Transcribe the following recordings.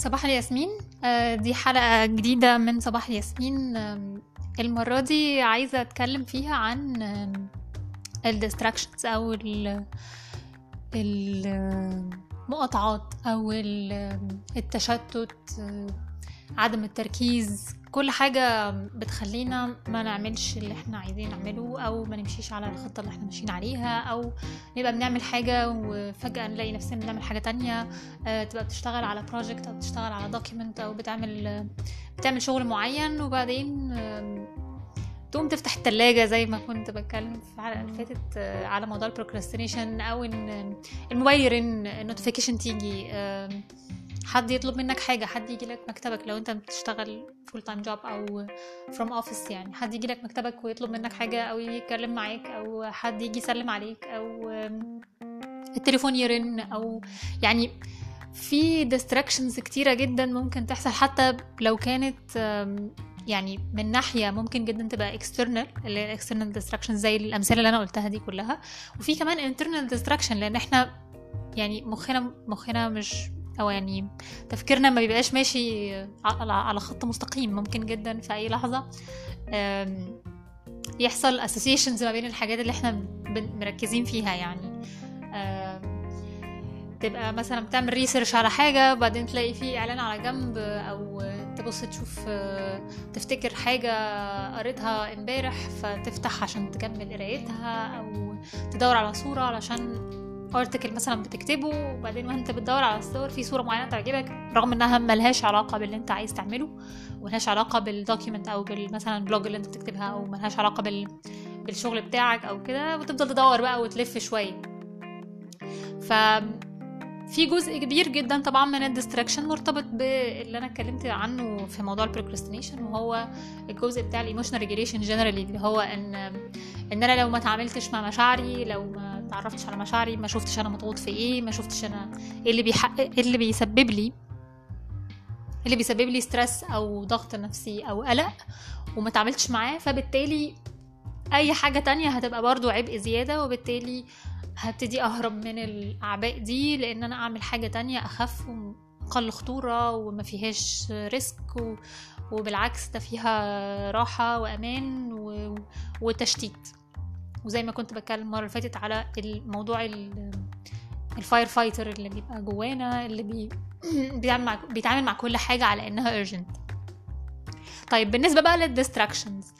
صباح الياسمين. آه، دي حلقة جديدة من صباح الياسمين. المرة دي عايزة أتكلم فيها عن الديستراكشنز أو ال- المقاطعات أو ال- التشتت آه، عدم التركيز. كل حاجة بتخلينا ما نعملش اللي إحنا عايزين نعمله أو ما نمشيش على الخطة اللي إحنا ماشيين عليها أو نبقى بنعمل حاجة وفجأة نلاقي نفسنا بنعمل حاجة تانية آه، تبقى بتشتغل على project أو بتشتغل على document أو بتعمل بتعمل شغل معين وبعدين تقوم تفتح التلاجة زي ما كنت بتكلم في الحلقة اللي فاتت آه، على موضوع ال procrastination أو إن الموبايل يرن ال notification تيجي آم، حد يطلب منك حاجة حد يجي لك مكتبك لو انت بتشتغل full-time job أو from office يعني. حد يجي لك مكتبك ويطلب منك حاجة أو يتكلم معاك أو حد يجي يسلم عليك أو التليفون يرن أو يعني في distractions كتيرة جدا ممكن تحصل. حتى لو كانت يعني من ناحية ممكن جدا تبقى external اللي هي external distractions زي الأمثلة اللي أنا قلتها دي كلها. وفي كمان internal distraction لأن إحنا يعني مخنا مخنا مش أو يعني تفكيرنا ما بيبقاش ماشي على خط مستقيم ممكن جدا في أي لحظة آم، يحصل associations ما بين الحاجات اللي إحنا مركزين فيها يعني. تبقى مثلا بتعمل ريسيرش على حاجة وبعدين تلاقي فيه إعلان على جنب أو تبص تشوف تفتكر حاجة قريتها امبارح فتفتح عشان تكمل قرايتها أو تدور على صورة علشان ارتكل مثلا بتكتبه وبعدين وانت بتدور على الصور في صورة معينة تعجبك رغم إنها ملهاش علاقة باللي أنت عايز تعمله وملهاش علاقة بال document أو مثلا ال blog اللي أنت بتكتبها أو ملهاش علاقة بال... بالشغل بتاعك أو كده وتفضل تدور بقى وتلف شوية. ف في جزء كبير جدا طبعا من ال distraction مرتبط باللي أنا اتكلمت عنه في موضوع ال procrastination وهو الجزء بتاع ال emotional regulation generally اللي هو ان إن أنا لو ما تعاملتش مع مشاعري لو ما تعرفتش على مشاعري ما شفتش أنا مضغوط في إيه ما شفتش أنا إيه اللي بيحقق إيه اللي بيسبب لي إيه اللي بيسبب لي stress أو ضغط نفسي أو قلق وما تعاملتش معاه فبالتالي أي حاجة تانية هتبقى برضو عبء زيادة وبالتالي هبتدي أهرب من الأعباء دي لأن أنا أعمل حاجة تانية اخف وأقل خطورة وما فيهاش risk و... وبالعكس ده فيها راحة وأمان و... وتشتيت. وزي ما كنت بتكلم المرة اللي فاتت على الموضوع ال... ال firefighter اللي بيبقى جوانا اللي بي... بيتعامل مع بيتعامل مع كل حاجة على إنها urgent. طيب بالنسبة بقى لل distractions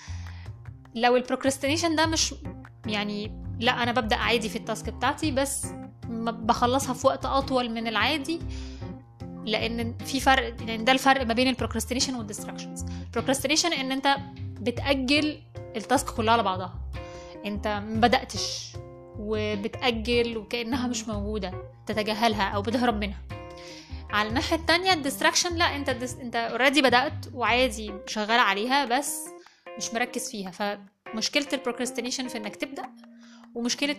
لو ال procrastination ده مش يعني لا أنا ببدأ عادي في ال task بتاعتي بس بخلصها في وقت أطول من العادي لأن في فرق لأن ده الفرق ما بين ال procrastination وال distractions ال procrastination إن أنت بتأجل ال task كلها على بعضها. أنت ما بدأتش وبتأجل وكأنها مش موجودة تتجاهلها أو بتهرب منها. على الناحية التانية ال distraction لا أنت دس... أنت already بدأت وعادي شغال عليها بس مش مركز فيها. فمشكلة ال procrastination في إنك تبدأ ومشكلة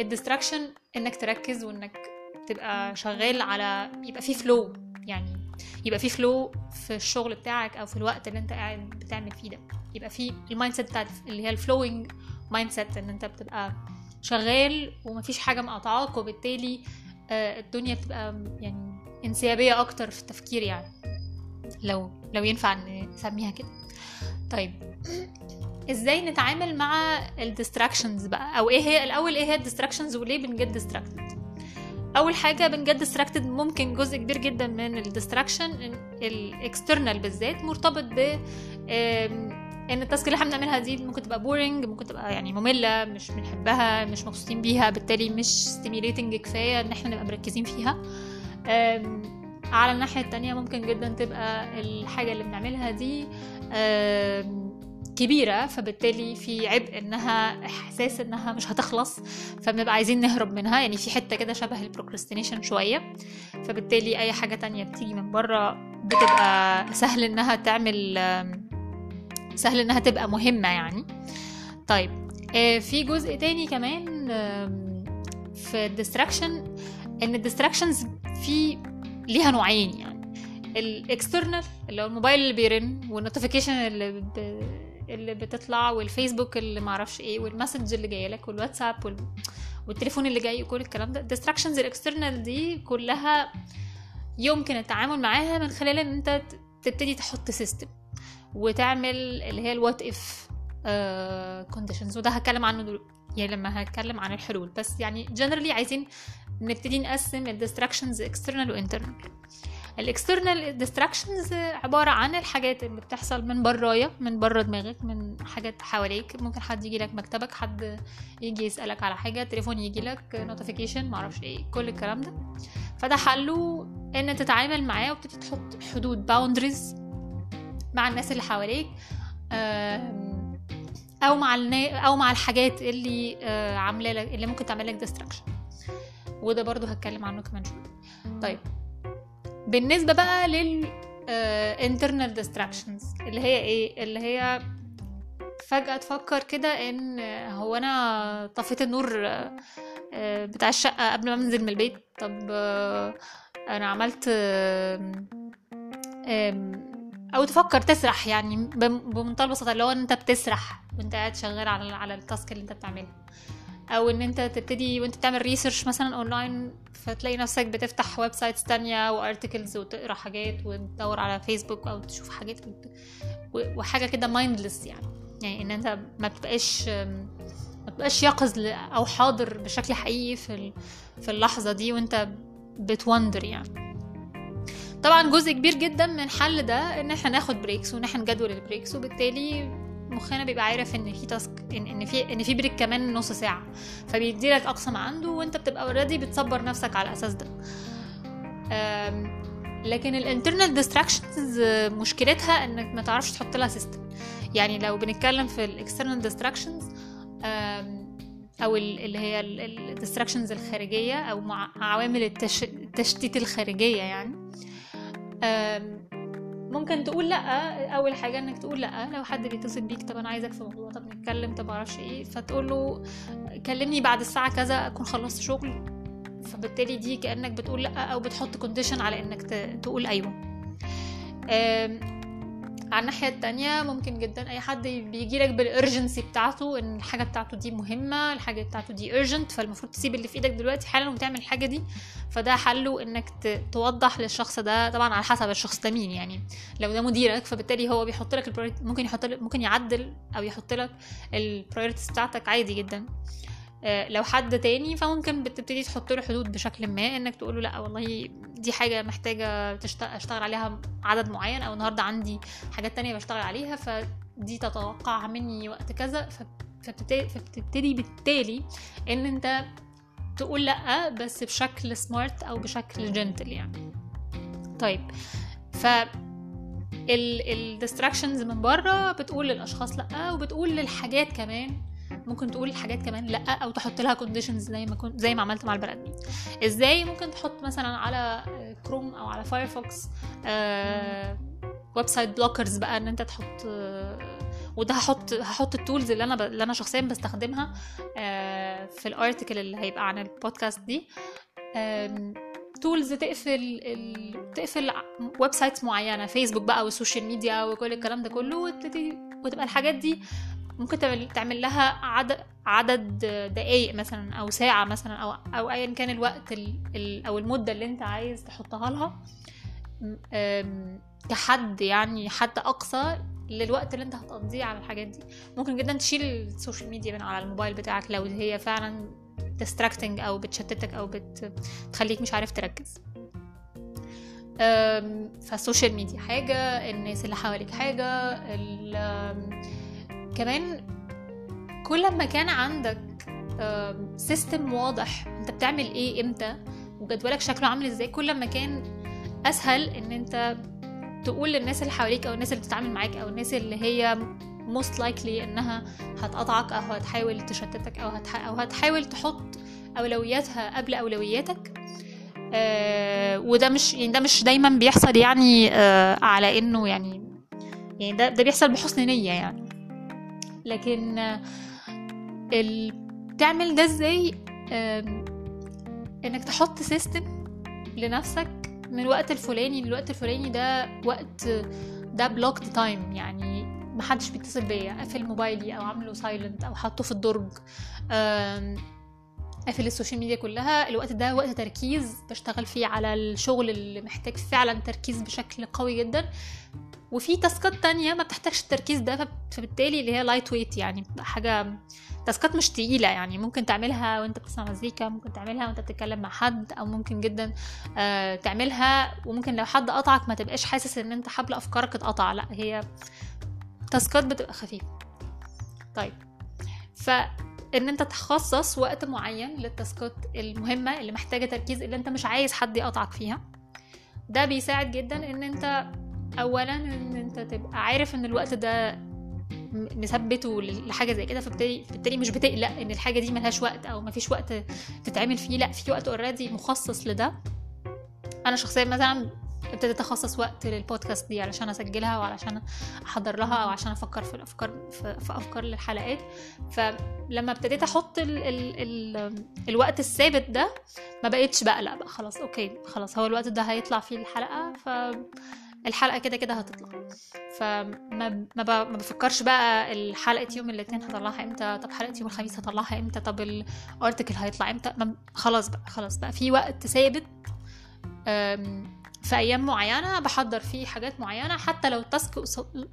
ال distraction إنك تركز وإنك تبقى شغال على يبقى في flow يعني يبقى في flow في الشغل بتاعك أو في الوقت اللي أنت قاعد بتعمل فيه ده. يبقى في ال mindset بتاعت اللي هي ال flowing mindset إن أنت بتبقى شغال ومفيش حاجة مقاطعاك وبالتالي آه، الدنيا بتبقى يعني انسيابية أكتر في التفكير يعني. لو لو ينفع نسميها كده. طيب. إزاي نتعامل مع ال distractions بقى؟ أو إيه هي الأول إيه هي ال distractions وليه بنجد distracted أول حاجة بنجد distracted ممكن جزء كبير جدا من ال distraction ال external بالذات مرتبط ب إن ال task اللي إحنا بنعملها دي ممكن تبقى boring ممكن تبقى يعني مملة مش بنحبها مش مبسوطين بيها بالتالي مش stimulating كفاية إن إحنا نبقى مركزين فيها. على الناحية التانية ممكن جدا تبقى الحاجة اللي بنعملها دي كبيرة فبالتالي في عبء إنها إحساس إنها مش هتخلص فبنبقى عايزين نهرب منها يعني في حتة كده شبه ال procrastination شوية فبالتالي أي حاجة تانية بتيجي من بره بتبقى سهل إنها تعمل سهل إنها تبقى مهمة يعني طيب آه، في جزء تاني كمان في ال distraction إن ال distractions في ليها نوعين يعني ال external اللي هو الموبايل اللي بيرن وال notification اللي. اللي بتطلع والفيسبوك اللي معرفش إيه وال message اللي جاية لك والواتساب وال... والتليفون اللي جاي وكل الكلام ده. ال distractions ال external دي كلها يمكن التعامل معاها من خلال إن أنت تبتدي تحط system وتعمل اللي هي ال what if conditions وده هتكلم عنه دلوقتي يعني لما هتكلم عن الحلول. بس يعني generally عايزين نبتدي نقسم ال distractions external و internal ال external distractions عبارة عن الحاجات اللي بتحصل من برايا من بره دماغك من حاجات حواليك. ممكن حد يجي لك مكتبك حد يجي يسألك على حاجة تليفون يجي لك notification معرفش إيه كل الكلام ده. فده حله إن تتعامل معاه وبتبتدي تحط حدود boundaries مع الناس اللي حواليك أو مع. أو مع الحاجات اللي عاملة لك اللي ممكن تعمل لك distraction وده برضو هتكلم عنه كمان شوية. طيب. بالنسبة بقى لل internal distractions اللي هي إيه؟ اللي هي فجأة تفكر كده إن هو أنا طفيت النور بتاع الشقة قبل ما أنزل من البيت. طب أنا عملت أو تفكر تسرح يعني بمنتهى البساطة اللي هو أنت بتسرح وأنت قاعد شغال على على ال task اللي أنت بتعملها. أو إن أنت تبتدي وأنت بتعمل research مثلا اونلاين فتلاقي نفسك بتفتح websites تانية و articles وتقرأ حاجات وتدور على فيسبوك أو تشوف حاجات وحاجة كده mindless يعني. يعني إن أنت ما بتبقاش ما بتبقاش يقظ أو حاضر بشكل حقيقي في في اللحظة دي وأنت بت wander يعني. طبعا جزء كبير جدا من حل ده إن إحنا ناخد breaks وإن إحنا نجدول ال breaks وبالتالي مخنا بيبقى عارف إن في task إن, إن في إن في break كمان نص ساعة. فبيدي لك أقصى ما عنده وأنت بتبقى already بتصبر نفسك على الأساس ده. لكن ال internal distractions مشكلتها إنك ما تعرفش تحط لها system يعني لو بنتكلم في ال external distractions أو اللي هي ال distractions الخارجية أو عوامل التشتيت الخارجية يعني. ممكن تقول لأ أول حاجة إنك تقول لأ لو حد بيتصل بيك طب أنا عايزك في موضوع طب نتكلم طب معرفش إيه فتقول له كلمني بعد الساعة كذا أكون خلصت شغل. فبالتالي دي كأنك بتقول لأ أو بتحط condition على إنك تقول أيوه. على الناحية التانية ممكن جدا أي حد بيجي لك بال urgency بتاعته إن الحاجة بتاعته دي مهمة الحاجة بتاعته دي urgent فالمفروض تسيب اللي في إيدك دلوقتي حالا وتعمل الحاجة دي. فده حله إنك توضح للشخص ده طبعا على حسب الشخص ده مين يعني. لو ده مديرك فبالتالي هو بيحط لك ممكن يحط ممكن يعدل أو يحط لك ال priorities بتاعتك عادي جدا. لو حد تاني فممكن بتبتدي تحط له حدود بشكل ما إنك تقول له لأ والله دي حاجة محتاجة أشتغل عليها عدد معين أو النهارده عندي حاجات تانية بشتغل عليها فدي تتوقع مني وقت كذا. فبتبتدي, فبتبتدي بالتالي إن أنت تقول لأ بس بشكل سمارت أو بشكل جنتل يعني. طيب ف الديستراكشنز من بره بتقول للأشخاص لأ وبتقول للحاجات كمان ممكن تقول الحاجات كمان لأ أو تحط لها conditions زي ما كنت زي ما عملت مع البني ادمين إزاي ممكن تحط مثلا على كروم أو على فايرفوكس website blockers بقى إن أنت تحط وده هحط هحط ال tools اللي أنا ب... اللي أنا شخصيا بستخدمها في ال article اللي هيبقى عن البودكاست دي. tools تقفل ال... تقفل websites معينة فيسبوك بقى وال social media وكل الكلام ده كله وتبتدي وتبقى الحاجات دي ممكن تعمل تعمل لها عدد عدد دقايق مثلا أو ساعة مثلا أو أو ايا كان الوقت ال ال أو المدة اللي أنت عايز تحطها لها. كحد يعني حد أقصى للوقت اللي أنت هتقضيه على الحاجات دي. ممكن جدا تشيل ال social media من على الموبايل بتاعك لو هي فعلا distracting أو بتشتتك أو بتخليك مش عارف تركز. فال social media حاجة الناس اللي حواليك حاجة كمان كل ما كان عندك system واضح انت بتعمل إيه إمتى وجدولك شكله عامل إزاي كل ما كان أسهل إن انت تقول للناس اللي حواليك أو الناس اللي بتتعامل معاك أو الناس اللي هي most likely إنها هتقطعك أو هتحاول تشتتك أو هتح... أو هتحاول تحط أولوياتها قبل أولوياتك. آه وده مش يعني ده مش دايما بيحصل يعني آه على إنه يعني يعني ده ده بيحصل بحسن نية يعني. لكن ال... تعمل ده إزاي؟ إنك تحط system لنفسك من الوقت الفلاني للوقت الفلاني ده وقت ده blocked time يعني محدش بيتصل بيا قافل موبايلي أو عامله silent أو حاطه في الدرج. قافل ال social media كلها الوقت ده وقت تركيز بشتغل فيه على الشغل اللي محتاج فعلا تركيز بشكل قوي جدا. وفي task ات تانية ما بتحتاجش التركيز ده فبالتالي اللي هي lightweight يعني حاجة task ات مش تقيلة يعني. ممكن تعملها وانت بتسمع مزيكا ممكن تعملها وانت بتتكلم مع حد أو ممكن جدا آه تعملها. وممكن لو حد قطعك ما تبقاش حاسس إن أنت حبل أفكارك اتقطع لأ هي task ات بتبقى خفيفة. طيب. فان أنت تخصص وقت معين للتاسكات المهمة اللي محتاجة تركيز اللي أنت مش عايز حد يقطعك فيها. ده بيساعد جدا إن أنت اولا إن أنت تبقى عارف إن الوقت ده مثبته لحاجة زي كده فبالتالي بالتالي مش بتقلق إن الحاجة دي ملهاش وقت أو مفيش وقت تتعمل فيه. لأ في وقت اوريدي مخصص لده. أنا شخصيا مثلا ابتديت أخصص وقت للبودكاست دي علشان أسجلها وعلشان أحضر لها أو عشان أفكر في الأفكار في, في أفكار للحلقات. فلما ابتديت أحط ال ال ال الوقت الثابت ده ما بقتش بقلق بقى. خلاص أوكي خلاص هو الوقت ده هيطلع فيه الحلقة ف الحلقة كده كده هتطلع. فما ما بفكرش بقى الحلقة يوم الاثنين هطلعها إمتى طب حلقة يوم الخميس هطلعها إمتى طب الارتكل هيطلع إمتى. خلاص بقى خلاص بقى في وقت ثابت في أيام معينة بحضر فيه حاجات معينة حتى لو ال task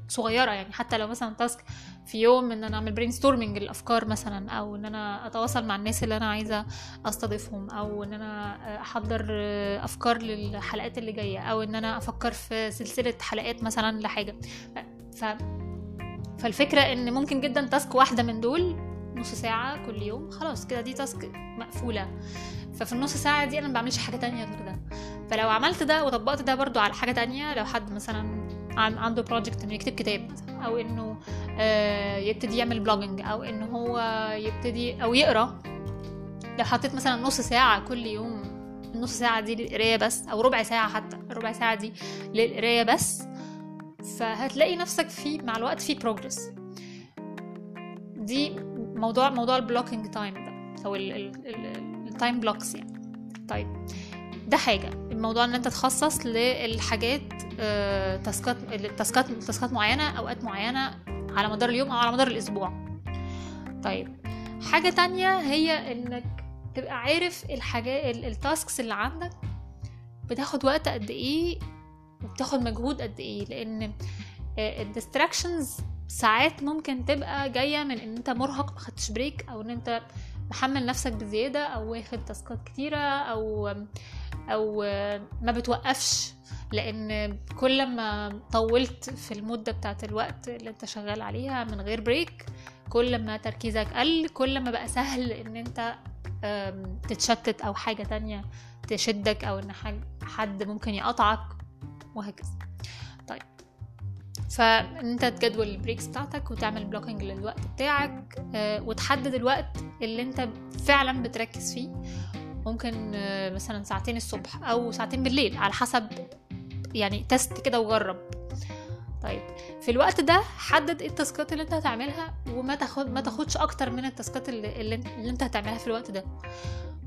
صغيرة يعني حتى لو مثلا task في يوم إن أنا أعمل brainstorming للافكار مثلا أو إن أنا أتواصل مع الناس اللي أنا عايزة أستضيفهم أو إن أنا أحضر أفكار للحلقات اللي جاية أو إن أنا أفكر في سلسلة حلقات مثلا لحاجة. ف فالفكرة إن ممكن جدا task واحدة من دول نص ساعة كل يوم خلاص كده دي task مقفولة. ففي النص ساعة دي أنا ما بعملش حاجة تانية غير ده. فلو عملت ده وطبقت ده برضو على حاجة تانية لو حد مثلا عنده project إنه يكتب كتاب أو إنه يبتدي يعمل blogging أو إنه هو يبتدي أو يقرأ لو حطيت مثلا نص ساعة كل يوم النص ساعة دي للقراية بس أو ربع ساعة حتى الربع ساعة دي للقراية بس فهتلاقي نفسك في مع الوقت في progress دي موضوع موضوع ال blocking time ده أو ال time blocks يعني. طيب ده حاجة. الموضوع إن أنت تخصص للحاجات آه، task ات task ات task ات معينة أوقات معينة على مدار اليوم أو على مدار الأسبوع. طيب حاجة تانية هي إنك تبقى عارف الحاجات ال tasks اللي عندك بتاخد وقت قد إيه وبتاخد مجهود قد إيه. لأن ال distractions ساعات ممكن تبقى جاية من إن أنت مرهق ما خدتش break أو إن أنت محمل نفسك بزيادة أو واخد task ات كتيرة أو أو ما بتوقفش لأن كل ما طولت في المدة بتاعت الوقت اللي أنت شغال عليها من غير break كل ما تركيزك قل كل ما بقى سهل إن أنت تتشتت أو حاجة تانية تشدك أو إن حد ممكن يقطعك وهكذا. طيب. فانت تجدول ال breaks بتاعتك وتعمل blocking للوقت بتاعك وتحدد الوقت اللي أنت فعلا بتركز فيه ممكن مثلا ساعتين الصبح أو ساعتين بالليل على حسب يعني test كده وجرب. طيب في الوقت ده حدد إيه ال task ات اللي أنت هتعملها وما تاخد ما تاخدش أكتر من ال task ات اللي, اللي انت هتعملها في الوقت ده.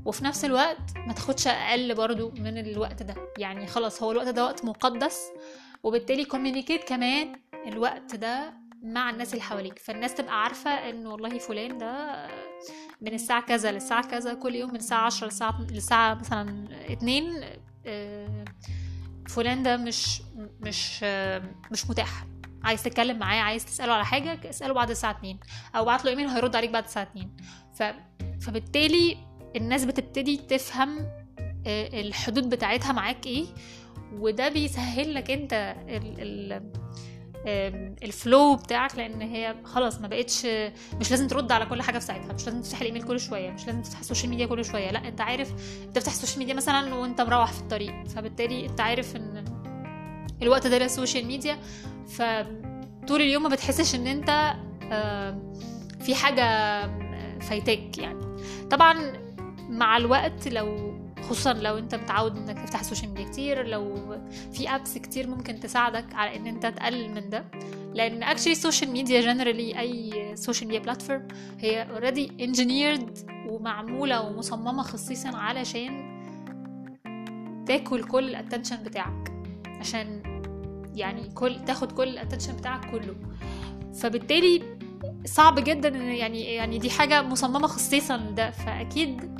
وفي نفس الوقت ما تاخدش أقل برضو من الوقت ده. يعني خلاص هو الوقت ده وقت مقدس وبالتالي كوميونيكيت كمان الوقت ده مع الناس اللي حواليك. فالناس تبقى عارفة ان والله فلان ده من الساعة كذا للساعة كذا كل يوم من الساعة عشرة للساعة, للساعة مثلا اتنين فلان ده مش مش مش متاح. عايز تتكلم معاه عايز تسأله على حاجة اسأله بعد الساعة 2 أو ابعت له إيميل هيرد عليك بعد الساعة 2 ف... فبالتالي الناس بتبتدي تفهم الحدود بتاعتها معاك إيه. وده بيسهل لك أنت ال... ال... ال flow بتاعك لأن هي خلاص ما بقتش مش لازم ترد على كل حاجة في ساعتها مش لازم تفتح الإيميل كل شوية مش لازم تفتح ال social media كل شوية لأ أنت عارف انت تفتح ال social media مثلا وأنت مروح في الطريق فبالتالي أنت عارف إن الوقت ده لل social media فطول اليوم ما بتحسش إن أنت في حاجة فايتاك يعني. طبعا مع الوقت لو خصوصا لو أنت متعود إنك تفتح ال social media كتير لو في apps كتير ممكن تساعدك على إن أنت تقلل من ده. لأن actually ال social media generally أي social media platform هي already engineered ومعمولة ومصممة خصيصا علشان تاكل كل ال attention بتاعك. عشان يعني كل تاخد كل ال attention بتاعك كله. فبالتالي صعب جدا يعني يعني دي حاجة مصممة خصيصا لده فأكيد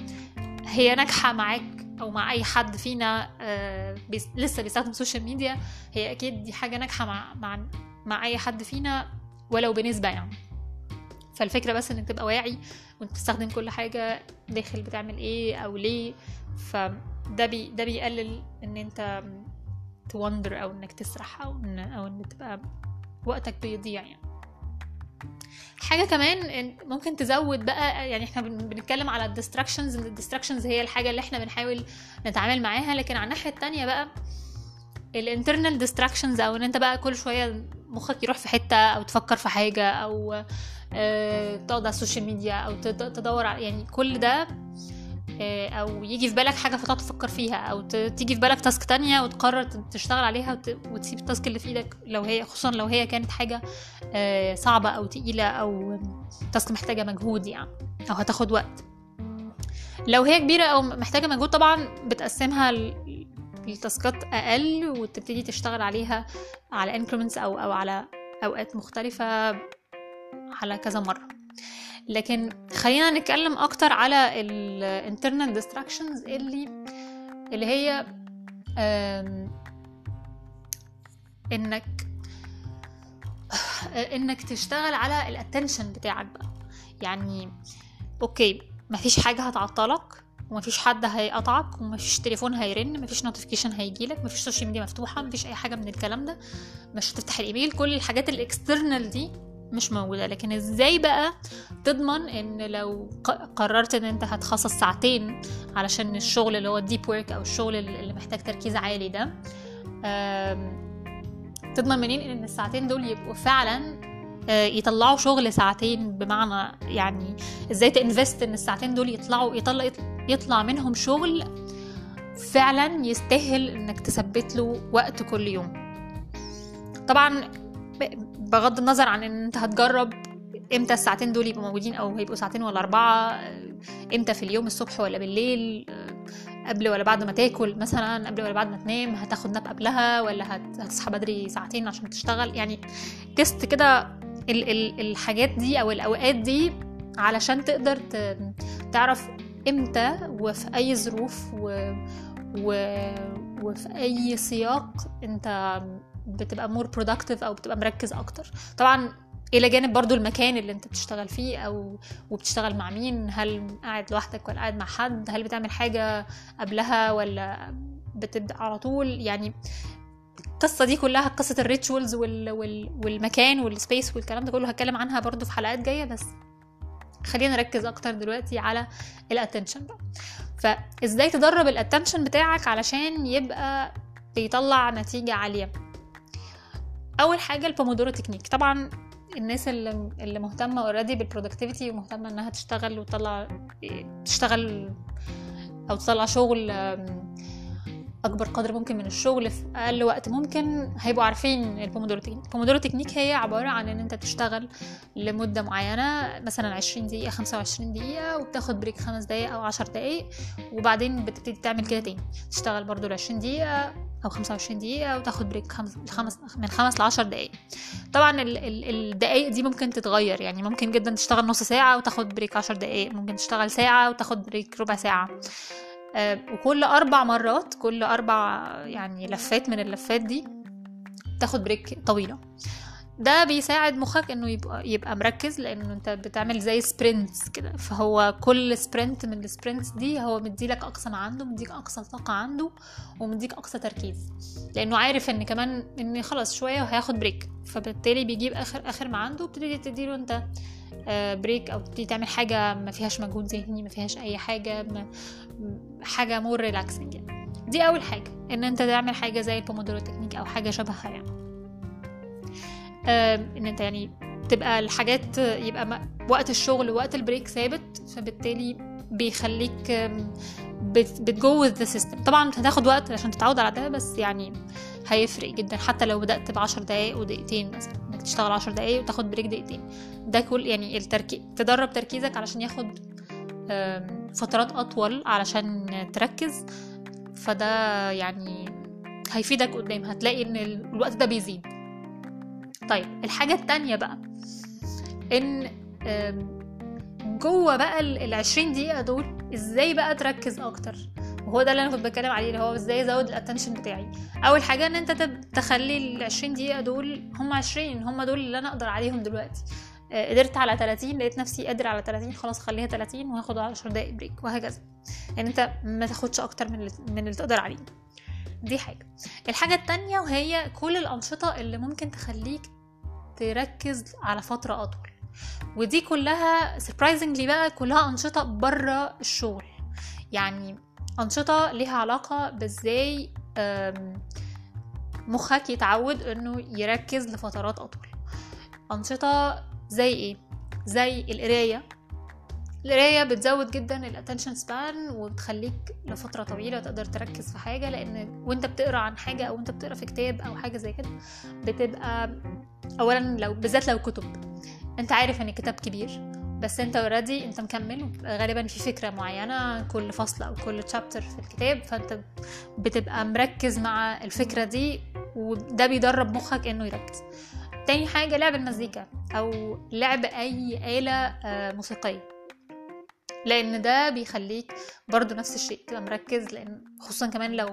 هي ناجحة معاك أو مع أي حد فينا آه، بيس- لسه بيستخدم ال social media هي أكيد دي حاجة ناجحة مع مع مع أي حد فينا ولو بنسبة يعني. فالفكرة بس إنك تبقى واعي وانت بتستخدم كل حاجة داخل بتعمل إيه أو ليه. فده بي ده بيقلل إن أنت ت wander أو إنك تسرح أو ان أو إن تبقى وقتك بيضيع يعني. حاجة كمان ممكن تزود بقى يعني إحنا بن- بنتكلم على ال distractions ال distractions هي الحاجة اللي إحنا بنحاول نتعامل معاها لكن على الناحية التانية بقى ال internal distractions أو إن أنت بقى كل شوية مخك يروح في حتة أو تفكر في حاجة أو آه، تقعد على ال social media أو تد- تدور على يعني كل ده أو يجي في بالك حاجة فتقعد تفكر فيها أو تيجي في بالك task تانية وتقرر تشتغل عليها وت- وتسيب ال task اللي في إيدك لو هي خصوصا لو هي كانت حاجة آه، صعبة أو تقيلة أو task محتاجة مجهود يعني أو هتاخد وقت. لو هي كبيرة أو محتاجة مجهود طبعا بتقسمها ل- ل task ات أقل وتبتدي تشتغل عليها على increments أو أو على أوقات مختلفة على كذا مرة. لكن خلينا نتكلم أكتر على ال internal distractions اللي اللي هي إنك إنك تشتغل على ال attention بتاعك بقى. يعني okay مفيش حاجة هتعطلك ومفيش حد هيقطعك ومفيش تليفون هيرن مفيش notification هيجيلك مفيش social media مفتوحة مفيش أي حاجة من الكلام ده. مش هتفتح الإيميل كل الحاجات ال external دي مش موجودة. لكن إزاي بقى تضمن إن لو قررت إن أنت هتخصص ساعتين علشان الشغل اللي هو ال deep work أو الشغل اللي محتاج تركيز عالي ده تضمن منين إن الساعتين دول يبقوا فعلا آه، يطلعوا شغل ساعتين؟ بمعنى يعني إزاي ت invest إن الساعتين دول يطلعوا يطلع يطلع منهم شغل فعلا يستاهل إنك تثبت له وقت كل يوم؟ طبعا بغض النظر عن إن أنت هتجرب إمتى الساعتين دول يبقوا موجودين أو هيبقوا ساعتين ولا أربعة إمتى في اليوم الصبح ولا بالليل قبل ولا بعد ما تاكل مثلا قبل ولا بعد ما تنام هتاخد ناب قبلها ولا هت- هتصحى بدري ساعتين عشان تشتغل؟ يعني تست كده ال- ال- الحاجات دي أو الأوقات دي علشان تقدر تعرف إمتى وفي أي ظروف و... و... وفي أي سياق أنت بتبقى more productive أو بتبقى مركز أكتر. طبعا إلى جانب برضو المكان اللي أنت بتشتغل فيه أو وبتشتغل مع مين هل قاعد لوحدك ولا قاعد مع حد هل بتعمل حاجة قبلها ولا بتبدأ على طول؟ يعني القصة دي كلها قصة ال rituals وال... وال... والمكان وال space والكلام ده كله هتكلم عنها برضو في حلقات جاية بس خلينا نركز أكتر دلوقتي على ال attention بقى. فإزاي تدرب ال attention بتاعك علشان يبقى بيطلع نتيجة عالية؟ أول حاجة ال Pomodoro technique. طبعا الناس اللي اللي مهتمة already بال productivity ومهتمة إنها تشتغل وتطلع تشتغل أو تطلع شغل أكبر قدر ممكن من الشغل في أقل وقت ممكن هيبقوا عارفين ال Pomodoro technique ال Pomodoro technique هي عبارة عن إن أنت تشتغل لمدة معينة مثلا 20 دقيقة 25 دقيقة وبتاخد break 5 دقائق أو 10 دقائق وبعدين بتبتدي تعمل كده تاني. تشتغل برضو ل 20 دقيقة أو 25 دقيقة وتاخد break خمس من 5 ل 10 دقائق طبعا ال- ال- الدقائق دي ممكن تتغير يعني ممكن جدا تشتغل نص ساعة وتاخد break 10 دقائق ممكن تشتغل ساعة وتاخد break ربع ساعة. وكل أربع مرات كل أربع يعني لفات من اللفات دي تاخد break طويلة. ده بيساعد مخك إنه يبقى يبقى مركز لأنه أنت بتعمل زي sprints كده. فهو كل sprint من ال sprints دي هو مديلك أقصى ما عنده مديك أقصى طاقة عنده ومديك أقصى تركيز. لأنه عارف إن كمان إن خلاص شوية وهياخد break فبالتالي بيجيب اخر آخر ما عنده وبتبتدي تديله أنت آه، break أو تبتدي تعمل حاجة ما فيهاش مجهود ذهني ما فيهاش أي حاجة ما حاجة more relaxing يعني. دي أول حاجة إن أنت تعمل حاجة زي ال Pomodoro technique أو حاجة شبهها يعني. إن أنت يعني تبقى الحاجات يبقى وقت الشغل ووقت ال break ثابت فبالتالي بيخليك بت go the system طبعا هتاخد وقت عشان تتعود على ده بس يعني هيفرق جدا حتى لو بدأت بعشر دقايق ودقيقتين مثلا. تشتغل عشر دقايق وتاخد break دقيقتين. ده كل يعني التركيز تدرب تركيزك علشان ياخد فترات أطول علشان تركز. فده يعني هيفيدك قدام هتلاقي إن ال- الوقت ده بيزيد. طيب الحاجة التانية بقى إن جوه بقى ال 20 دقيقة دول إزاي بقى تركز أكتر؟ وهو ده اللي أنا كنت بتكلم عليه اللي هو إزاي أزود ال attention بتاعي. أول حاجة إن أنت تخلي ال 20 دقيقة دول هم 20 هم دول اللي أنا أقدر عليهم دلوقتي. آه، قدرت على 30 لقيت نفسي قادر على 30 خلاص خليها 30 وهاخد 10 دقايق break وهكذا. يعني أنت ما تاخدش أكتر من من اللي تقدر عليه. دي حاجة. الحاجة التانية وهي كل الأنشطة اللي ممكن تخليك تركز على فترة أطول. ودي كلها surprisingly بقى كلها أنشطة بره الشغل. يعني أنشطة ليها علاقة بإزاي أم، مخك يتعود إنه يركز لفترات أطول. أنشطة زي إيه؟ زي القراية. القراية بتزود جدا ال attention span وبتخليك لفترة طويلة تقدر تركز في حاجة لأن وأنت بتقرأ عن حاجة أو أنت بتقرأ في كتاب أو حاجة زي كده بتبقى اولا لو بالذات لو كتب. أنت عارف إن الكتاب كبير. بس انت already انت مكمل غالبا في فكرة معينة كل فصل أو كل chapter في الكتاب فأنت بتبقى مركز مع الفكرة دي وده بيدرب مخك إنه يركز. تاني حاجة لعب المزيكا أو لعب أي آلة آه، موسيقية. لأن ده بيخليك برضو نفس الشيء تبقى مركز لأن خصوصا كمان لو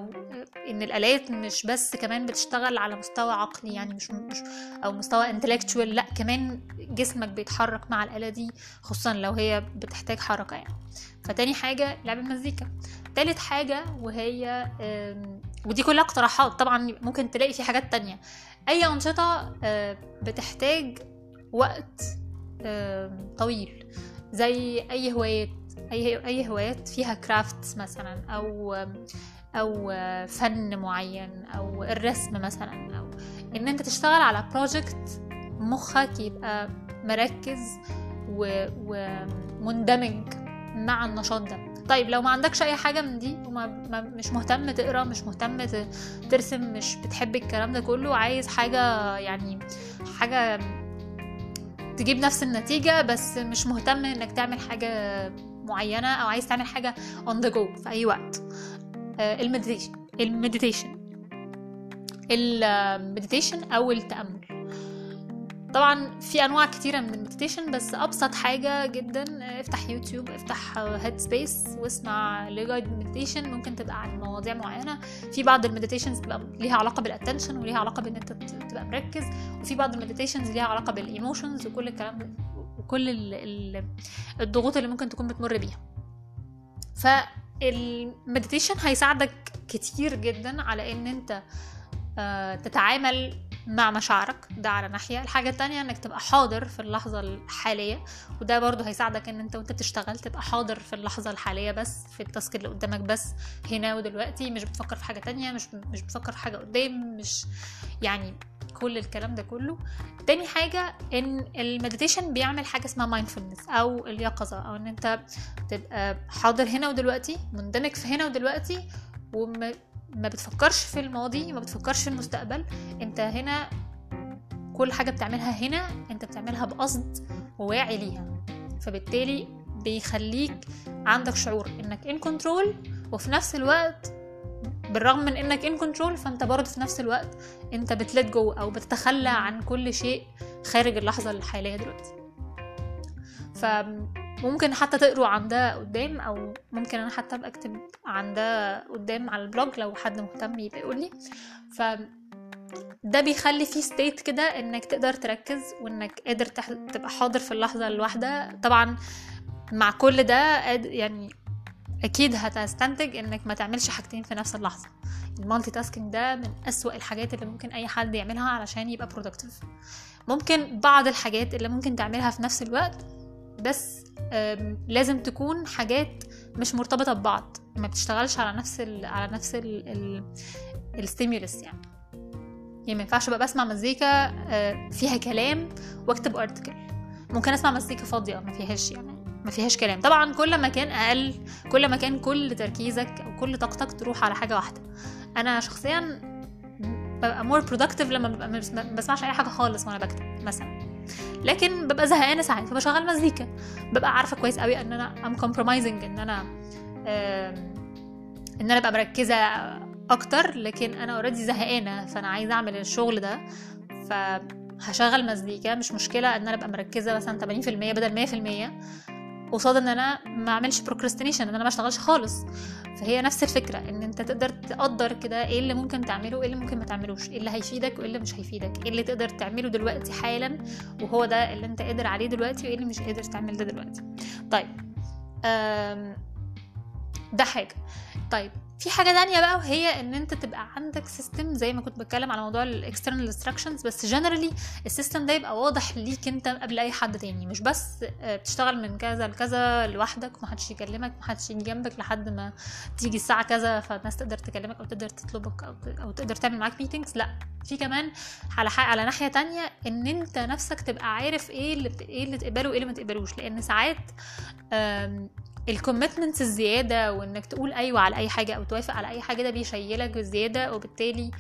إن الآلات مش بس كمان بتشتغل على مستوى عقلي يعني مش مش أو مستوى انتلكتشوال لأ كمان جسمك بيتحرك مع الآلة دي خصوصا لو هي بتحتاج حركة يعني. فتاني حاجة لعب المزيكا. تالت حاجة وهي ودي كلها اقتراحات طبعا ممكن تلاقي في حاجات تانية. أي أنشطة أه، بتحتاج وقت طويل زي أي هوايات أي أي هوايات فيها crafts مثلا أو أو فن معين أو الرسم مثلا أو إن أنت تشتغل على project مخك يبقى مركز ومندمج مع النشاط ده. طيب لو ما عندكش أي حاجة من دي وما ما مش مهتم تقرأ مش مهتم ترسم مش بتحب الكلام ده كله عايز حاجة يعني حاجة تجيب نفس النتيجة بس مش مهتم إنك تعمل حاجة معينة أو عايز تعمل حاجة on the go في أي وقت. ال meditation. ال meditation. ال meditation أو التأمل. طبعا في أنواع كتيرة من ال meditation بس أبسط حاجة جدا آه، افتح يوتيوب افتح هيد سبيس واسمع ل guided meditation ممكن تبقى عن مواضيع معينة. في بعض ال meditations بتبقى ليها علاقة بال attention وليها علاقة بإن أنت تبقى مركز. وفي بعض ال meditations ليها علاقة بال emotions وكل الكلام ده. وكل ال- ال- الضغوط اللي ممكن تكون بتمر بيها. فال meditation هيساعدك كتير جدا على إن أنت آه، تتعامل مع مشاعرك. ده على ناحية. الحاجة التانية إنك تبقى حاضر في اللحظة الحالية وده برضو هيساعدك إن أنت وأنت بتشتغل تبقى حاضر في اللحظة الحالية بس في ال task اللي قدامك بس هنا ودلوقتي. مش بتفكر في حاجة تانية مش مش بتفكر في حاجة قدام مش يعني كل الكلام ده كله. تاني حاجة إن ال meditation بيعمل حاجة اسمها mindfulness أو اليقظة أو إن أنت تبقى حاضر هنا ودلوقتي مندمج في هنا ودلوقتي وما ما بتفكرش في الماضي ما بتفكرش في المستقبل. أنت هنا كل حاجة بتعملها هنا أنت بتعملها بقصد وواعي ليها. فبالتالي بيخليك عندك شعور إنك in control وفي نفس الوقت بالرغم من إنك in control فأنت برضه في نفس الوقت أنت بت let go أو بتتخلى عن كل شيء خارج اللحظة الحالية دلوقتي فممكن حتى تقروا عن ده قدام أو ممكن أنا حتى أكتب عن ده قدام على ال blog لو حد مهتم يبقى يقول لي ف ده بيخلي فيه state كده إنك تقدر تركز وإنك قادر. تبقى حاضر في اللحظة الواحدة طبعا مع كل ده يعني أكيد هتستنتج إنك ما تعملش حاجتين في نفس اللحظة. ال multitasking ده من أسوأ الحاجات اللي ممكن أي حد يعملها علشان يبقى productive ممكن بعض الحاجات اللي ممكن تعملها في نفس الوقت بس لازم تكون حاجات مش مرتبطة ببعض. ما بتشتغلش على نفس ال على نفس ال ال ال stimulus يعني. يعني ما ينفعش بقى بسمع مزيكا آه، فيها كلام واكتب ارتكل ممكن أسمع مزيكا فاضية ما فيهاش يعني. ما فيهاش كلام. طبعا كل ما كان أقل كل ما كان كل تركيزك أو كل طاقتك تروح على حاجة واحدة. أنا شخصيا ببقى مور productive لما ببقى بسمعش أي حاجة خالص وأنا بكتب مثلا. لكن ببقى زهقانة ساعات فبشغل مزيكا. ببقى عارفة كويس قوي إن أنا ام compromising إن أنا إن أنا ابقى مركزة أكتر. لكن أنا already زهقانة فأنا عايزة أعمل الشغل ده هشغل مزيكا. مش مشكلة إن أنا ابقى مركزة مثلا 80% بدل 100% قصاد إن أنا ما أعملش procrastination إن أنا ما أشتغلش خالص. فهي نفس الفكرة إن أنت تقدر تقدر كده إيه اللي ممكن تعمله وايه اللي ممكن ما تعملوش إيه اللي هيفيدك وإيه اللي مش هيفيدك إيه اللي تقدر تعمله دلوقتي حالا وهو ده اللي أنت قادر عليه دلوقتي وإيه اللي مش قادر تعمل ده دلوقتي. طيب ده حاجة. طيب في حاجة تانية بقى وهي إن أنت تبقى عندك system زي ما كنت بتكلم على موضوع ال external distractions بس generally ال system ده يبقى واضح ليك أنت قبل أي حد تاني. مش بس آه، بتشتغل من كذا لكذا لوحدك ومحدش يكلمك محدش يجي جنبك لحد ما تيجي الساعة كذا فالناس تقدر تكلمك أو تقدر تطلبك أو, أو تقدر تعمل معاك meetings لأ في كمان على على ناحية تانية إن أنت نفسك تبقى عارف إيه اللي إيه اللي تقبله وإيه اللي ما تقبلوش. لأن ساعات ال commitments الزيادة وإنك تقول أيوه على أي حاجة أو توافق على أي حاجة ده بيشيلك بزيادة وبالتالي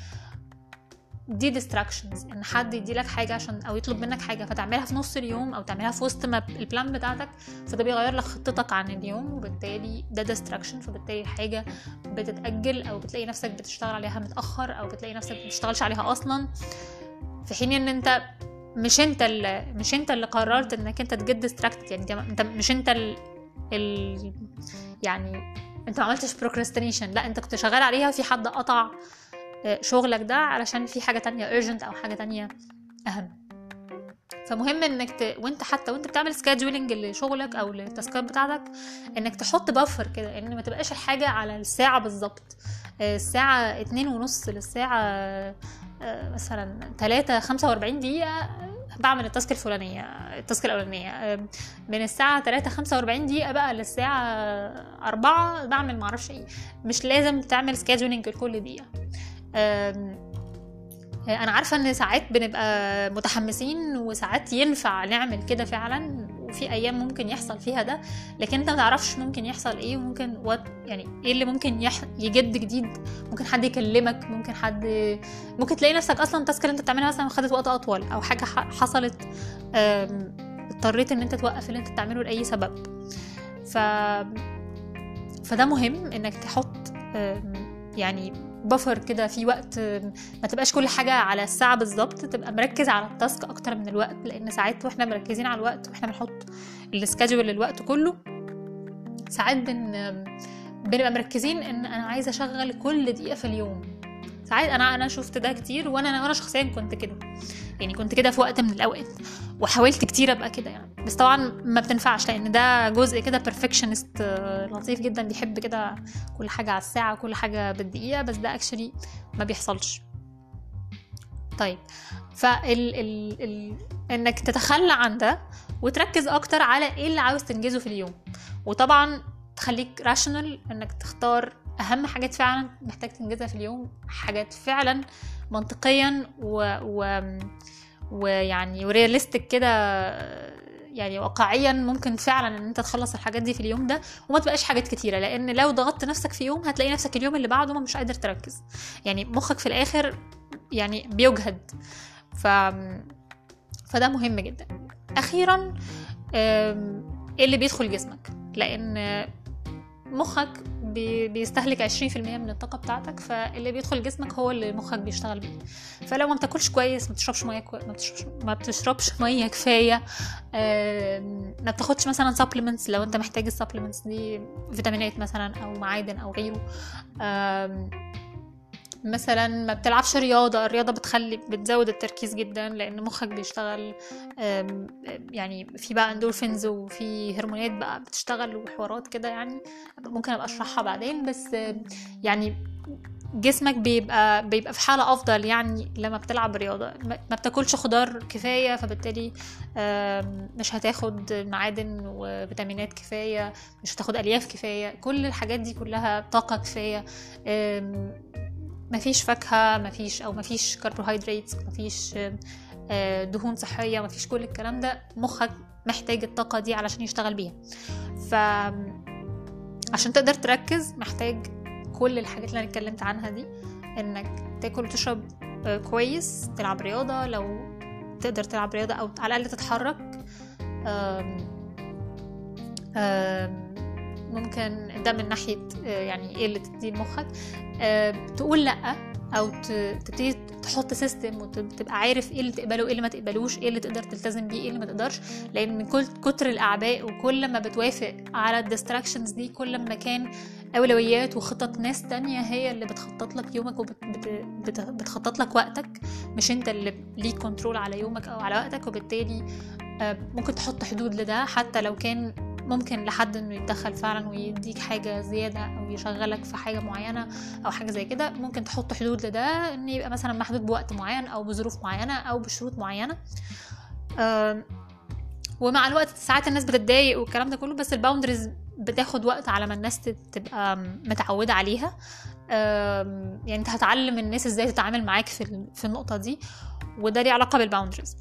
دي distractions إن حد يديلك حاجة عشان أو يطلب منك حاجة فتعملها في نص اليوم أو تعملها في وسط ما ال plan بتاعتك فده بيغير لك خطتك عن اليوم وبالتالي ده distraction فبالتالي الحاجة بتتأجل أو بتلاقي نفسك بتشتغل عليها متأخر أو بتلاقي نفسك بتشتغلش عليها أصلا. في حين إن أنت مش أنت اللي مش أنت اللي قررت إنك أنت تبقى distracted يعني أنت مش أنت ال يعني انت ما عملتش procrastination لا انت كنت شغال عليها في حد قطع آه، شغلك ده علشان في حاجة تانية urgent أو حاجة تانية أهم. فمهم إنك ت... وأنت حتى وأنت بتعمل scheduling لشغلك أو لل taskات بتاعتك إنك تحط buffer كده إن ما تبقاش الحاجة على الساعة بالظبط. آه، الساعة اتنين ونص للساعة آه، مثلا تلاتة خمسة وأربعين دقيقة بعمل ال task الفلانية ال task الأولانية. من تلاتة خمسة وأربعين دقيقة بقى للساعة أربعة بعمل معرفش إيه. مش لازم تعمل scheduling لكل دقيقة. أنا عارفة إن ساعات بنبقى متحمسين وساعات ينفع نعمل كده فعلا. وفي أيام ممكن يحصل فيها ده لكن أنت ما تعرفش ممكن يحصل إيه وممكن what يعني إيه اللي ممكن يح... يجد جديد. ممكن حد يكلمك ممكن حد ممكن تلاقي نفسك أصلا ال task اللي أنت بتعملها مثلا خدت وقت أطول أو حاجة حصلت اضطريت إن أنت توقف اللي أنت بتعمله لأي سبب. ف فده مهم إنك تحط يعني buffer كده في وقت ما تبقاش كل حاجة على الساعة بالظبط تبقى مركز على ال task أكتر من الوقت لأن ساعات وإحنا مركزين على الوقت وإحنا بنحط ال schedule للوقت كله ساعات بن بنبقى مركزين إن أنا عايزة أشغل كل دقيقة في اليوم. ساعات أنا أنا شفت ده كتير وأنا أنا شخصيا كنت كده. يعني كنت كده في وقت من الأوقات وحاولت كتير أبقى كده يعني. بس طبعا ما بتنفعش لأن ده جزء كده perfectionist لطيف جدا بيحب كده كل حاجة على الساعة وكل حاجة بالدقيقة بس ده actually ما بيحصلش. طيب فال ال ال إنك تتخلى عن ده وتركز أكتر على إيه اللي عاوز تنجزه في اليوم. وطبعا تخليك راشونال إنك تختار أهم حاجات فعلا محتاج تنجزها في اليوم حاجات فعلا منطقيا و, و... ويعني ورياليستيك كده يعني واقعيا ممكن فعلا إن أنت تخلص الحاجات دي في اليوم ده وما تبقاش حاجات كتيرة لأن لو ضغطت نفسك في يوم هتلاقي نفسك اليوم اللي بعده مش قادر تركز. يعني مخك في الآخر يعني بيجهد. ف فده مهم جدا. أخيرا إيه اللي بيدخل جسمك؟ لأن مخك بيستهلك 20% من الطاقة بتاعتك فاللي بيدخل جسمك هو اللي مخك بيشتغل بيه. فلو ما بتاكلش كويس ما بتشربش ميه كوي... ما, بتشربش... ما بتشربش ميه كفاية ما بتاخدش مثلا supplements لو انت محتاج ال supplements دي فيتامينات مثلا أو معادن أو غيره مثلا ما بتلعبش رياضة الرياضة بتخلي بتزود التركيز جدا لأن مخك بيشتغل يعني في بقى اندورفينز وفي هرمونات بقى بتشتغل وحوارات كده يعني ممكن أبقى أشرحها بعدين. بس يعني جسمك بيبقى بيبقى في حالة أفضل يعني لما بتلعب رياضة. ما بتاكلش خضار كفاية فبالتالي مش هتاخد معادن وفيتامينات كفاية مش هتاخد ألياف كفاية. كل الحاجات دي كلها طاقة كفاية. مفيش فاكهة مفيش أو مفيش كربوهيدرات مفيش آه، دهون صحية مفيش كل الكلام ده. مخك محتاج الطاقة دي علشان يشتغل بيها. ف عشان تقدر تركز محتاج كل الحاجات اللي أنا اتكلمت عنها دي إنك تاكل وتشرب آه، كويس تلعب رياضة. لو تقدر تلعب رياضة أو على الأقل تتحرك آم آم ممكن ده من ناحية آه، يعني إيه اللي تديه لمخك؟ آه، تقول لأ أو تبتدي تحط system وتبقى عارف إيه اللي تقبله وايه اللي ما تقبلوش إيه اللي تقدر تلتزم بيه إيه اللي ما تقدرش. لأن من كل كتر الأعباء وكل ما بتوافق على ال distractions دي كل ما كان أولويات وخطط ناس تانية هي اللي بتخطط لك يومك وبتخطط لك وقتك. مش أنت اللي ليك control على يومك أو على وقتك وبالتالي آه، ممكن تحط حدود لده حتى لو كان ممكن لحد إنه يتدخل فعلا ويديك حاجة زيادة أو يشغلك في حاجة معينة أو حاجة زي كده ممكن تحط حدود لده إن يبقى مثلا محدود بوقت معين أو بظروف معينة أو بشروط معينة. ومع الوقت ساعات الناس بتتضايق والكلام ده كله بس الباوندرز بتاخد وقت على ما الناس تبقى متعودة عليها. يعني أنت هتعلم الناس إزاي تتعامل معاك في النقطة دي وده ليه علاقة بال boundaries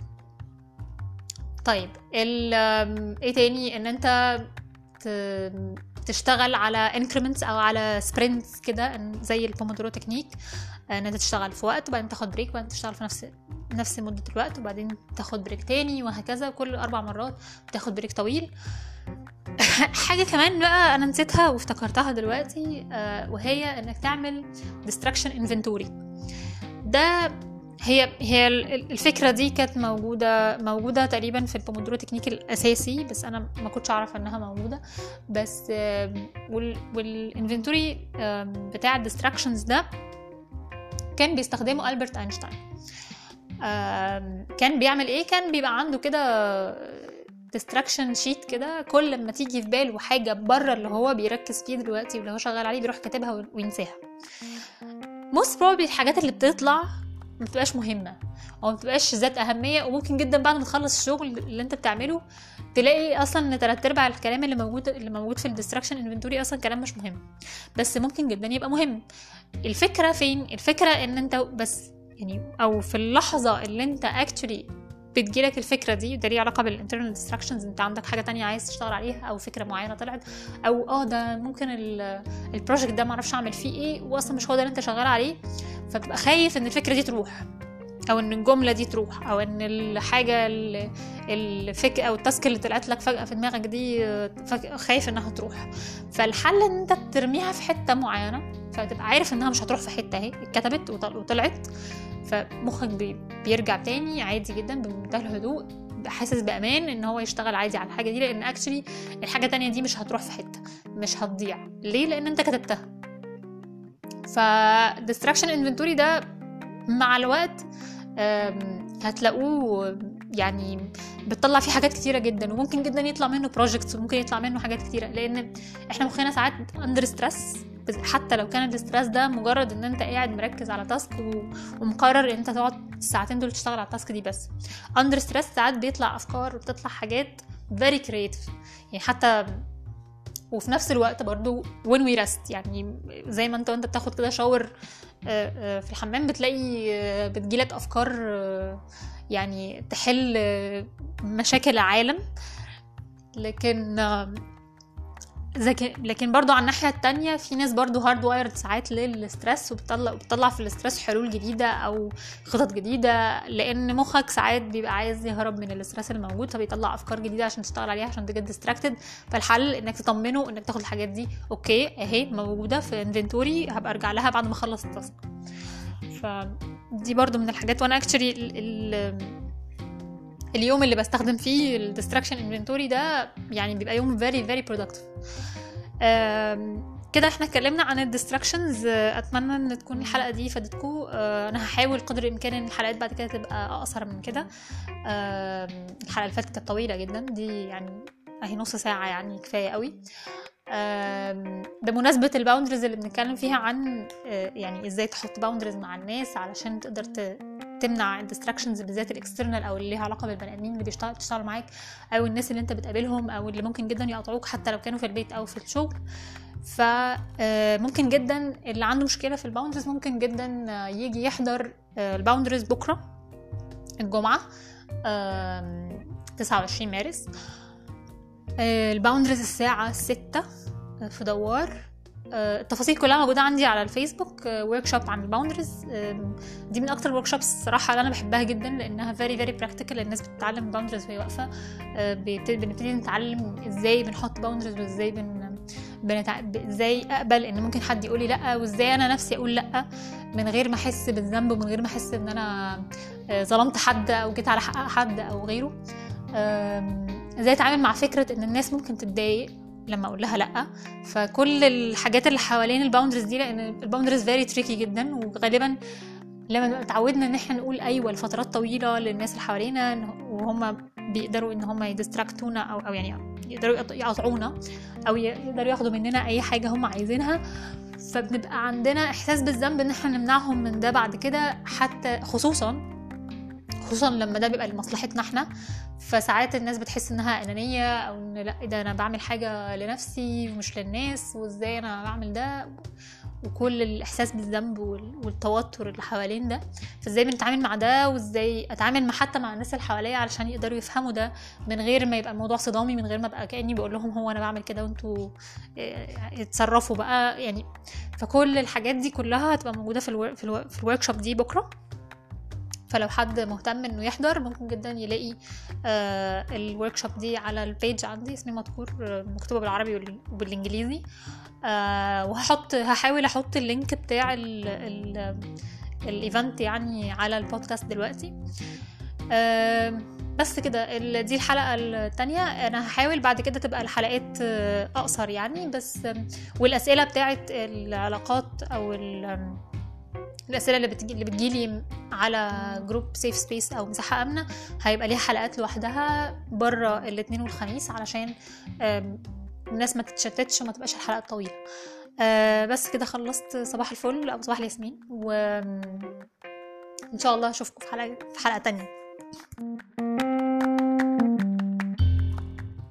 طيب إيه تاني؟ إن أنت تشتغل على increments أو على sprints كده زي ال Pomodoro technique إن أنت تشتغل في وقت وبعدين تاخد break وبعدين تشتغل في نفس نفس مدة الوقت وبعدين تاخد break تاني وهكذا كل أربع مرات بتاخد break طويل. حاجة كمان بقى أنا نسيتها وافتكرتها دلوقتي آه، وهي إنك تعمل distraction inventory. ده هي هي الفكرة دي كانت موجودة موجودة تقريبا في ال Pomodoro technique الأساسي بس أنا ما كنتش أعرف إنها موجودة. بس وال inventory بتاع ال distractions ده كان بيستخدمه ألبرت أينشتاين. كان بيعمل إيه؟ كان بيبقى عنده كده distraction sheet كده كل ما تيجي في باله حاجة بره اللي هو بيركز فيه دلوقتي واللي هو شغال عليه بيروح كاتبها وينساها. most probably الحاجات اللي بتطلع ما بتبقاش مهمة أو ما بتبقاش ذات أهمية وممكن جدا بعد ما تخلص الشغل اللي أنت بتعمله تلاقي أصلا إن تلات أرباع الكلام اللي موجود اللي موجود في ال distraction inventory أصلا كلام مش مهم. بس ممكن جدا يبقى مهم. الفكرة فين؟ الفكرة إن أنت بس يعني أو في اللحظة اللي أنت actually بتجيلك الفكرة دي ده ليه علاقة بال internal distractions انت عندك حاجة تانية عايز تشتغل عليها أو فكرة معينة طلعت أو آه ده ممكن ال project ده معرفش أعمل فيه إيه واصلا مش هو ده اللي أنت شغال عليه فبتبقى خايف إن الفكرة دي تروح أو إن الجملة دي تروح أو إن الحاجة الفك أو ال task اللي طلعت لك فجأة في دماغك دي خايف إنها تروح. فالحل إن أنت ترميها في حتة معينة فتبقى عارف إنها مش هتروح في حتة أهي اتكتبت وطلعت. فمخك بيرجع تاني عادي جدا بمنتهى الهدوء حاسس بأمان إن هو يشتغل عادي على الحاجة دي لأن actually الحاجة التانية دي مش هتروح في حتة مش هتضيع. ليه؟ لأن أنت كتبتها. ف distraction inventory ده مع الوقت هتلاقوه يعني بتطلع فيه حاجات كتيرة جدا وممكن جدا يطلع منه projects وممكن يطلع منه حاجات كتيرة لأن إحنا مخنا ساعات under stress حتى لو كان ال stress ده مجرد إن أنت قاعد مركز على task ومقرر إن أنت تقعد الساعتين دول تشتغل على ال task دي بس. under stress ساعات بيطلع أفكار وبتطلع حاجات very creative. يعني حتى وفي نفس الوقت برضو when we rest يعني زي ما أنت وأنت بتاخد كده shower آه، آه، في الحمام بتلاقي آه، بتجيلك أفكار يعني تحل مشاكل العالم. لكن لكن برضو على الناحية التانية في ناس برضو hard wired ساعات لل stress وبتطلع بتطلع في ال stress حلول جديدة أو خطط جديدة لأن مخك ساعات بيبقى عايز يهرب من ال stress اللي موجود فبيطلع أفكار جديدة عشان تشتغل عليها عشان ت get distracted فالحل إنك تطمنه إنك تاخد الحاجات دي. okay أهي موجودة في inventory هبقى أرجع لها بعد ما أخلص ال task. فدي برضو من الحاجات. وأنا actually اليوم اللي بستخدم فيه ال distraction inventory ده يعني بيبقى يوم very very productive كده إحنا اتكلمنا عن ال distractions أتمنى إن تكون الحلقة دي فادتكم آه، أنا هحاول قدر الإمكان إن الحلقات بعد كده تبقى أقصر من كده. الحلقة اللي فاتت كانت طويلة جدا. دي يعني أهي نص ساعة يعني كفاية قوي. بمناسبة ال boundaries اللي بنتكلم فيها عن آه، يعني إزاي تحط boundaries مع الناس علشان تقدر تمنع ال distractions بالذات ال external أو اللي ليها علاقة بالبني آدمين اللي بيشتغل بتشتغل معاك أو الناس اللي أنت بتقابلهم أو اللي ممكن جدا يقطعوك حتى لو كانوا في البيت أو في الشغل. فممكن آه، جدا اللي عنده مشكلة في ال boundaries ممكن جدا آه، يجي يحضر ال boundaries بكرة الجمعة 29 مارس. ال boundaries الساعة ستة في دوار. آه، التفاصيل كلها موجودة عندي على الفيسبوك workshop عن ال boundaries دي من أكتر ال workshops الصراحة اللي أنا بحبها جدا لأنها very very practical الناس بتتعلم boundaries وهي واقفة. آه، بنبتدي نتعلم إزاي بنحط boundaries وإزاي بن بنتع... إزاي أقبل إن ممكن حد يقولي لأ وإزاي أنا نفسي أقول لأ من غير ما أحس بالذنب ومن غير ما أحس إن أنا آه، ظلمت حد أو جيت على حق حد أو غيره. إزاي أتعامل مع فكرة إن الناس ممكن تتضايق. لما أقول لها لأ. فكل الحاجات اللي حوالين ال boundaries دي لأن ال boundaries very tricky جدا وغالبا لما اتعودنا إن إحنا نقول أيوه لفترات طويلة للناس اللي حوالينا وهم بيقدروا إن هم ي distract ونا أو أو يعني يقدروا يقط- يقاطعونا أو يقدروا ياخدوا مننا أي حاجة هم عايزينها. فبنبقى عندنا إحساس بالذنب إن إحنا نمنعهم من ده بعد كده حتى خصوصا خصوصا لما ده بيبقى لمصلحتنا إحنا. فساعات الناس بتحس إنها أنانية أو إن لأ إيه ده أنا بعمل حاجة لنفسي ومش للناس وإزاي أنا بعمل ده؟ وكل الإحساس بالذنب وال- والتوتر اللي حوالين ده. فإزاي بنتعامل مع ده؟ وإزاي أتعامل مع حتى مع الناس اللي حواليا علشان يقدروا يفهموا ده من غير ما يبقى الموضوع صدامي من غير ما أبقى كأني بقول لهم هو أنا بعمل كده وأنتوا إيه، اتصرفوا بقى. يعني فكل الحاجات دي كلها هتبقى موجودة في ال wor... في, ال wo... في ال workshop دي بكرة. فلو حد مهتم إنه يحضر ممكن جدا يلاقي آه ال workshop دي على ال page عندي اسمي مذكور مكتوبة بالعربي وبال- وبالإنجليزي. آه وهحط هحاول أحط ال link بتاع ال ال ال event يعني على البودكاست دلوقتي. آه بس كده دي الحلقة التانية. أنا هحاول بعد كده تبقى الحلقات أقصر يعني بس والأسئلة بتاعت العلاقات أو ال- آم، الأسئلة اللي بتجي اللي بتجيلي على group Safe Space أو مساحة آمنة هيبقى ليها حلقات لوحدها بره الاثنين والخميس علشان الناس ما تتشتتش وما تبقاش الحلقة طويلة. آه بس كده خلصت صباح الفل أو صباح الياسمين وإن شاء الله أشوفكم في حلقة في حلقة تانية.